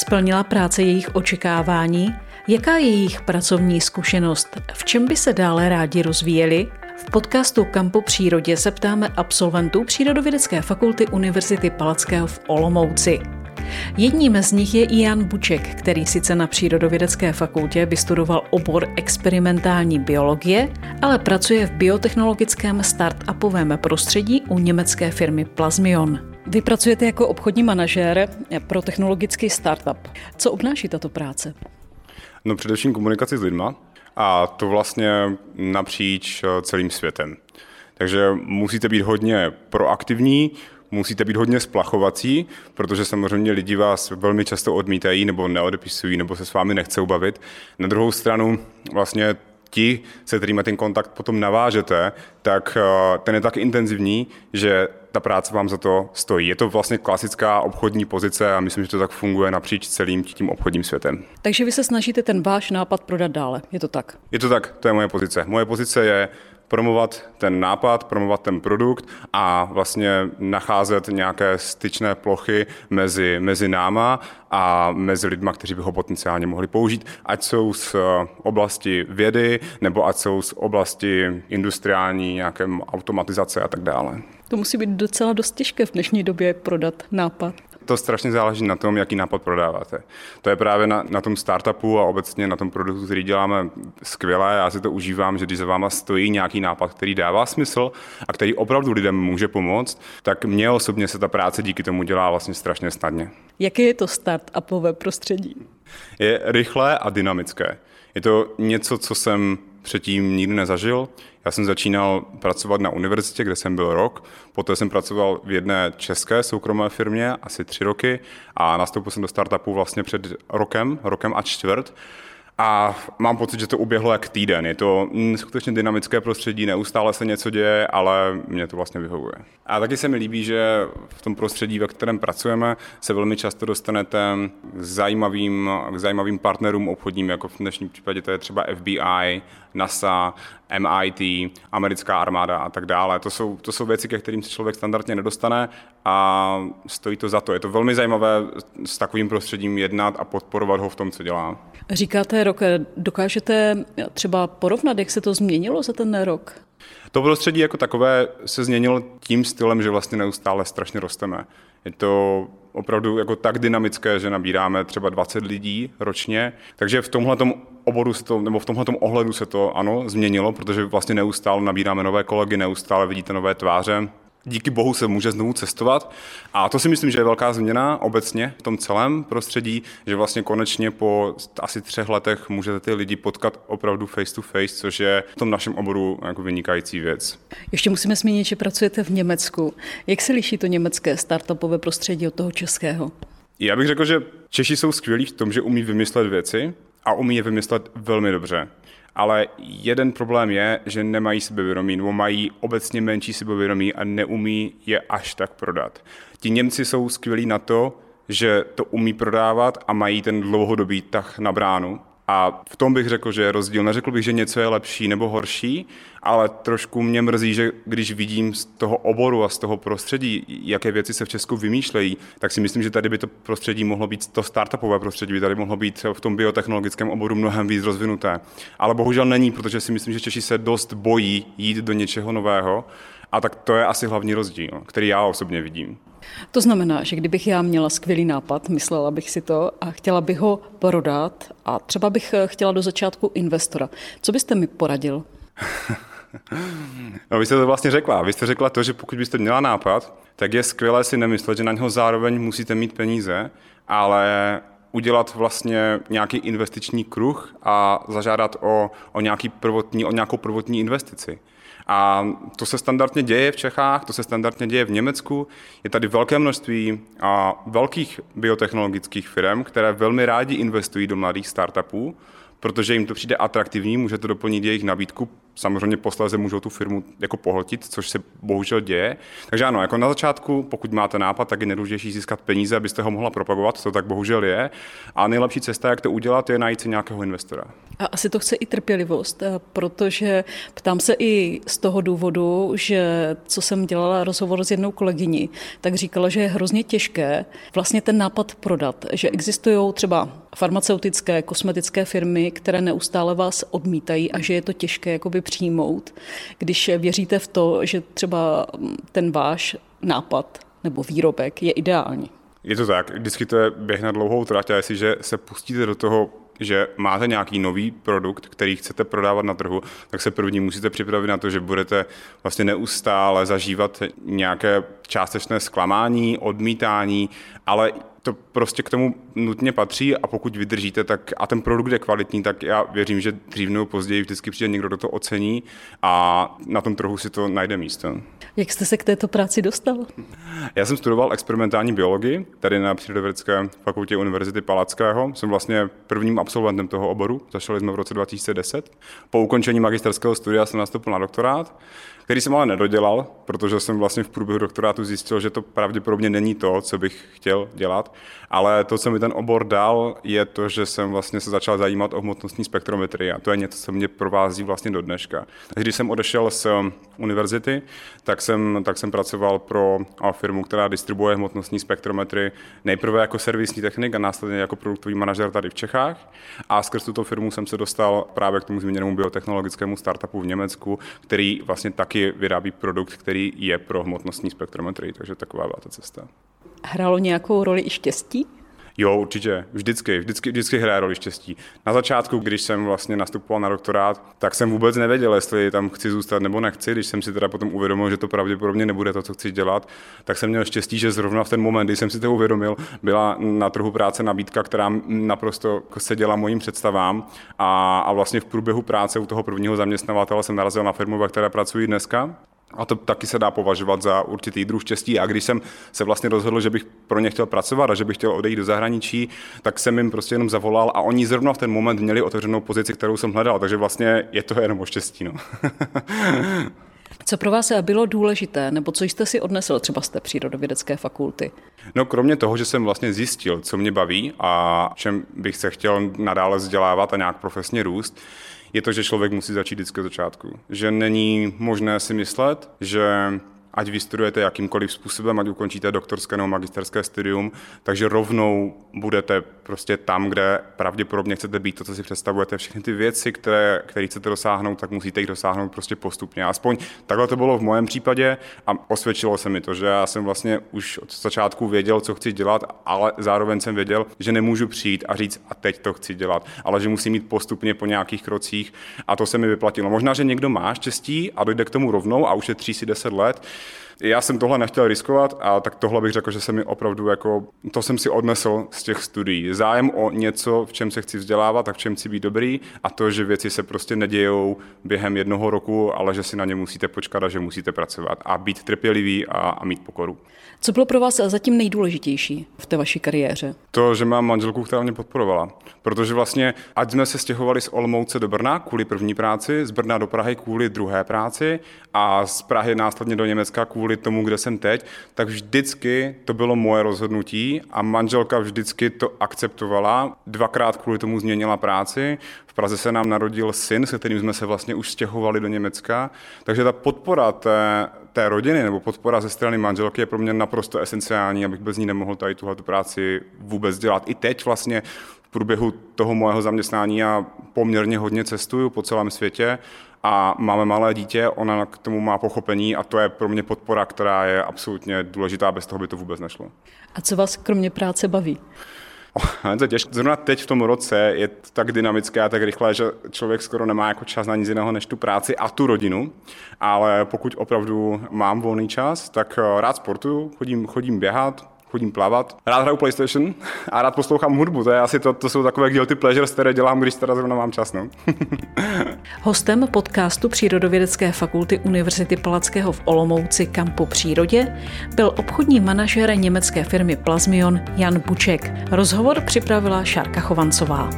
Splnila práce jejich očekávání? Jaká je jejich pracovní zkušenost? V čem by se dále rádi rozvíjeli? V podcastu Kampo přírodě se ptáme absolventů Přírodovědecké fakulty Univerzity Palackého v Olomouci. Jedním z nich je i Jan Buček, který sice na Přírodovědecké fakultě vystudoval obor experimentální biologie, ale pracuje v biotechnologickém startupovém prostředí u německé firmy Plasmion. Vy pracujete jako obchodní manažér pro technologický startup. Co obnáší tato práce? No především komunikaci s lidma a to vlastně napříč eh, celým světem. Takže musíte být hodně proaktivní, musíte být hodně splachovací, protože samozřejmě lidi vás velmi často odmítají nebo neodepisují nebo se s vámi nechcou bavit. Na druhou stranu vlastně ti, se kterými ten kontakt potom navážete, tak eh, ten je tak intenzivní, že ta práce vám za to stojí. Je to vlastně klasická obchodní pozice a myslím, že to tak funguje napříč celým tím obchodním světem. Takže vy se snažíte ten váš nápad prodat dále, je to tak? Je to tak, to je moje pozice. Moje pozice je promovat ten nápad, promovat ten produkt a vlastně nacházet nějaké styčné plochy mezi, mezi náma a mezi lidma, kteří by ho potenciálně mohli použít, ať jsou z eh, oblasti vědy nebo ať jsou z oblasti industriální, nějaké automatizace a tak dále. To musí být docela dost těžké v dnešní době prodat nápad to strašně záleží na tom, jaký nápad prodáváte. To je právě na, na tom startupu a obecně na tom produktu, který děláme skvěle. Já si to užívám, že když za váma stojí nějaký nápad, který dává smysl a který opravdu lidem může pomoct, tak mně osobně se ta práce díky tomu dělá vlastně strašně snadně. Jaké je to startupové prostředí? Je rychlé a dynamické. Je to něco, co jsem předtím nikdy nezažil. Já jsem začínal pracovat na univerzitě, kde jsem byl rok, poté jsem pracoval v jedné české soukromé firmě asi tři roky a nastoupil jsem do startupu vlastně před rokem, rokem a čtvrt a mám pocit, že to uběhlo jak týden. Je to skutečně dynamické prostředí, neustále se něco děje, ale mě to vlastně vyhovuje. A taky se mi líbí, že v tom prostředí, ve kterém pracujeme, se velmi často dostanete k zajímavým, k zajímavým partnerům obchodním, jako v dnešním případě to je třeba FBI, NASA, MIT, americká armáda a tak dále. To jsou, to jsou věci, ke kterým se člověk standardně nedostane a stojí to za to. Je to velmi zajímavé s takovým prostředím jednat a podporovat ho v tom, co dělá. Říkáte rok, dokážete třeba porovnat, jak se to změnilo za ten rok? To prostředí jako takové se změnilo tím stylem, že vlastně neustále strašně rosteme. Je to opravdu jako tak dynamické, že nabíráme třeba 20 lidí ročně. Takže v tomhle oboru se to, nebo v tomhle ohledu se to ano změnilo, protože vlastně neustále nabíráme nové kolegy, neustále vidíte nové tváře, díky bohu se může znovu cestovat. A to si myslím, že je velká změna obecně v tom celém prostředí, že vlastně konečně po asi třech letech můžete ty lidi potkat opravdu face to face, což je v tom našem oboru jako vynikající věc. Ještě musíme zmínit, že pracujete v Německu. Jak se liší to německé startupové prostředí od toho českého? Já bych řekl, že Češi jsou skvělí v tom, že umí vymyslet věci a umí je vymyslet velmi dobře ale jeden problém je, že nemají sebevědomí nebo mají obecně menší sebevědomí a neumí je až tak prodat. Ti Němci jsou skvělí na to, že to umí prodávat a mají ten dlouhodobý tah na bránu. A v tom bych řekl, že je rozdíl. Neřekl bych, že něco je lepší nebo horší, ale trošku mě mrzí, že když vidím z toho oboru a z toho prostředí, jaké věci se v Česku vymýšlejí, tak si myslím, že tady by to prostředí mohlo být, to startupové prostředí by tady mohlo být v tom biotechnologickém oboru mnohem víc rozvinuté. Ale bohužel není, protože si myslím, že Češi se dost bojí jít do něčeho nového. A tak to je asi hlavní rozdíl, který já osobně vidím. To znamená, že kdybych já měla skvělý nápad, myslela bych si to a chtěla bych ho prodat a třeba bych chtěla do začátku investora. Co byste mi poradil? No, vy jste to vlastně řekla. Vy jste řekla to, že pokud byste měla nápad, tak je skvělé si nemyslet, že na něho zároveň musíte mít peníze, ale udělat vlastně nějaký investiční kruh a zažádat o, o, nějaký prvotní, o nějakou prvotní investici. A to se standardně děje v Čechách, to se standardně děje v Německu. Je tady velké množství a velkých biotechnologických firm, které velmi rádi investují do mladých startupů, protože jim to přijde atraktivní, může to doplnit jejich nabídku, samozřejmě posléze můžou tu firmu jako pohltit, což se bohužel děje. Takže ano, jako na začátku, pokud máte nápad, tak je nejdůležitější získat peníze, abyste ho mohla propagovat, to tak bohužel je. A nejlepší cesta, jak to udělat, je najít si nějakého investora. A asi to chce i trpělivost, eh, protože ptám se i z toho důvodu, že co jsem dělala rozhovor s jednou kolegyní, tak říkala, že je hrozně těžké vlastně ten nápad prodat, že existují třeba farmaceutické, kosmetické firmy, které neustále vás odmítají a že je to těžké jakoby přijmout, když věříte v to, že třeba ten váš nápad nebo výrobek je ideální. Je to tak, vždycky to je běh na dlouhou trať a jestliže se pustíte do toho že máte nějaký nový produkt, který chcete prodávat na trhu, tak se první musíte připravit na to, že budete vlastně neustále zažívat nějaké částečné zklamání, odmítání, ale to prostě k tomu nutně patří a pokud vydržíte tak, a ten produkt je kvalitní, tak já věřím, že dřív nebo později vždycky přijde někdo, kdo to ocení a na tom trhu si to najde místo. Jak jste se k této práci dostal? Já jsem studoval experimentální biologii tady na Přírodovědecké fakultě Univerzity Palackého. Jsem vlastně prvním absolventem toho oboru. Začali jsme v roce 2010. Po ukončení magisterského studia jsem nastoupil na doktorát který jsem ale nedodělal, protože jsem vlastně v průběhu doktorátu zjistil, že to pravděpodobně není to, co bych chtěl dělat, ale to, co mi ten obor dal, je to, že jsem vlastně se začal zajímat o hmotnostní spektrometrii a to je něco, co mě provází vlastně do dneška. Takže když jsem odešel z univerzity, tak jsem, tak jsem pracoval pro firmu, která distribuje hmotnostní spektrometry nejprve jako servisní technik a následně jako produktový manažer tady v Čechách. A skrz tuto firmu jsem se dostal právě k tomu zmíněnému biotechnologickému startupu v Německu, který vlastně taky taky vyrábí produkt, který je pro hmotnostní spektrometrii, takže taková byla ta cesta. Hrálo nějakou roli i štěstí? Jo, určitě. Vždycky, vždycky, vždycky hraje roli štěstí. Na začátku, když jsem vlastně nastupoval na doktorát, tak jsem vůbec nevěděl, jestli tam chci zůstat nebo nechci. Když jsem si teda potom uvědomil, že to pravděpodobně nebude to, co chci dělat, tak jsem měl štěstí, že zrovna v ten moment, kdy jsem si to uvědomil, byla na trhu práce nabídka, která naprosto seděla mojím představám. A, a vlastně v průběhu práce u toho prvního zaměstnavatele jsem narazil na firmu, ve které pracuji dneska. A to taky se dá považovat za určitý druh štěstí. A když jsem se vlastně rozhodl, že bych pro ně chtěl pracovat a že bych chtěl odejít do zahraničí, tak jsem jim prostě jenom zavolal a oni zrovna v ten moment měli otevřenou pozici, kterou jsem hledal. Takže vlastně je to jenom o štěstí. No. Co pro vás bylo důležité, nebo co jste si odnesl třeba z té přírodovědecké fakulty? No kromě toho, že jsem vlastně zjistil, co mě baví a čem bych se chtěl nadále vzdělávat a nějak profesně růst, je to, že člověk musí začít vždycky od začátku. Že není možné si myslet, že ať vystudujete jakýmkoliv způsobem, ať ukončíte doktorské nebo magisterské studium, takže rovnou budete prostě tam, kde pravděpodobně chcete být, to, co si představujete, všechny ty věci, které, které chcete dosáhnout, tak musíte jich dosáhnout prostě postupně. Aspoň takhle to bylo v mém případě a osvědčilo se mi to, že já jsem vlastně už od začátku věděl, co chci dělat, ale zároveň jsem věděl, že nemůžu přijít a říct, a teď to chci dělat, ale že musím mít postupně po nějakých krocích a to se mi vyplatilo. Možná, že někdo má štěstí a dojde k tomu rovnou a 3 si 10 let, já jsem tohle nechtěl riskovat a tak tohle bych řekl, že se mi opravdu jako, to jsem si odnesl z těch studií. Zájem o něco, v čem se chci vzdělávat a v čem chci být dobrý a to, že věci se prostě nedějou během jednoho roku, ale že si na ně musíte počkat a že musíte pracovat a být trpělivý a, a mít pokoru. Co bylo pro vás zatím nejdůležitější v té vaší kariéře? To, že mám manželku, která mě podporovala. Protože vlastně, ať jsme se stěhovali z Olomouce do Brna kvůli první práci, z Brna do Prahy kvůli druhé práci a z Prahy následně do Německa kvůli tomu, kde jsem teď, tak vždycky to bylo moje rozhodnutí a manželka vždycky to akceptovala. Dvakrát kvůli tomu změnila práci. V Praze se nám narodil syn, se kterým jsme se vlastně už stěhovali do Německa. Takže ta podpora té, té rodiny nebo podpora ze strany manželky je pro mě naprosto esenciální, abych bez ní nemohl tady tuhle práci vůbec dělat. I teď vlastně v průběhu toho mojeho zaměstnání já poměrně hodně cestuju po celém světě a máme malé dítě, ona k tomu má pochopení a to je pro mě podpora, která je absolutně důležitá, bez toho by to vůbec nešlo. A co vás kromě práce baví? Oh, těžké. Zrovna teď v tom roce je to tak dynamické a tak rychlé, že člověk skoro nemá jako čas na nic jiného než tu práci a tu rodinu. Ale pokud opravdu mám volný čas, tak eh, rád sportuju, chodím, chodím běhat, chodím plavat. Rád hraju PlayStation a rád poslouchám hudbu. To, je asi to, to jsou takové guilty pleasures, které dělám, když teda zrovna mám čas. No. Hostem podcastu Přírodovědecké fakulty Univerzity Palackého v Olomouci Kampu Přírodě byl obchodní manažer německé firmy Plazmion Jan Buček. Rozhovor připravila Šárka Chovancová.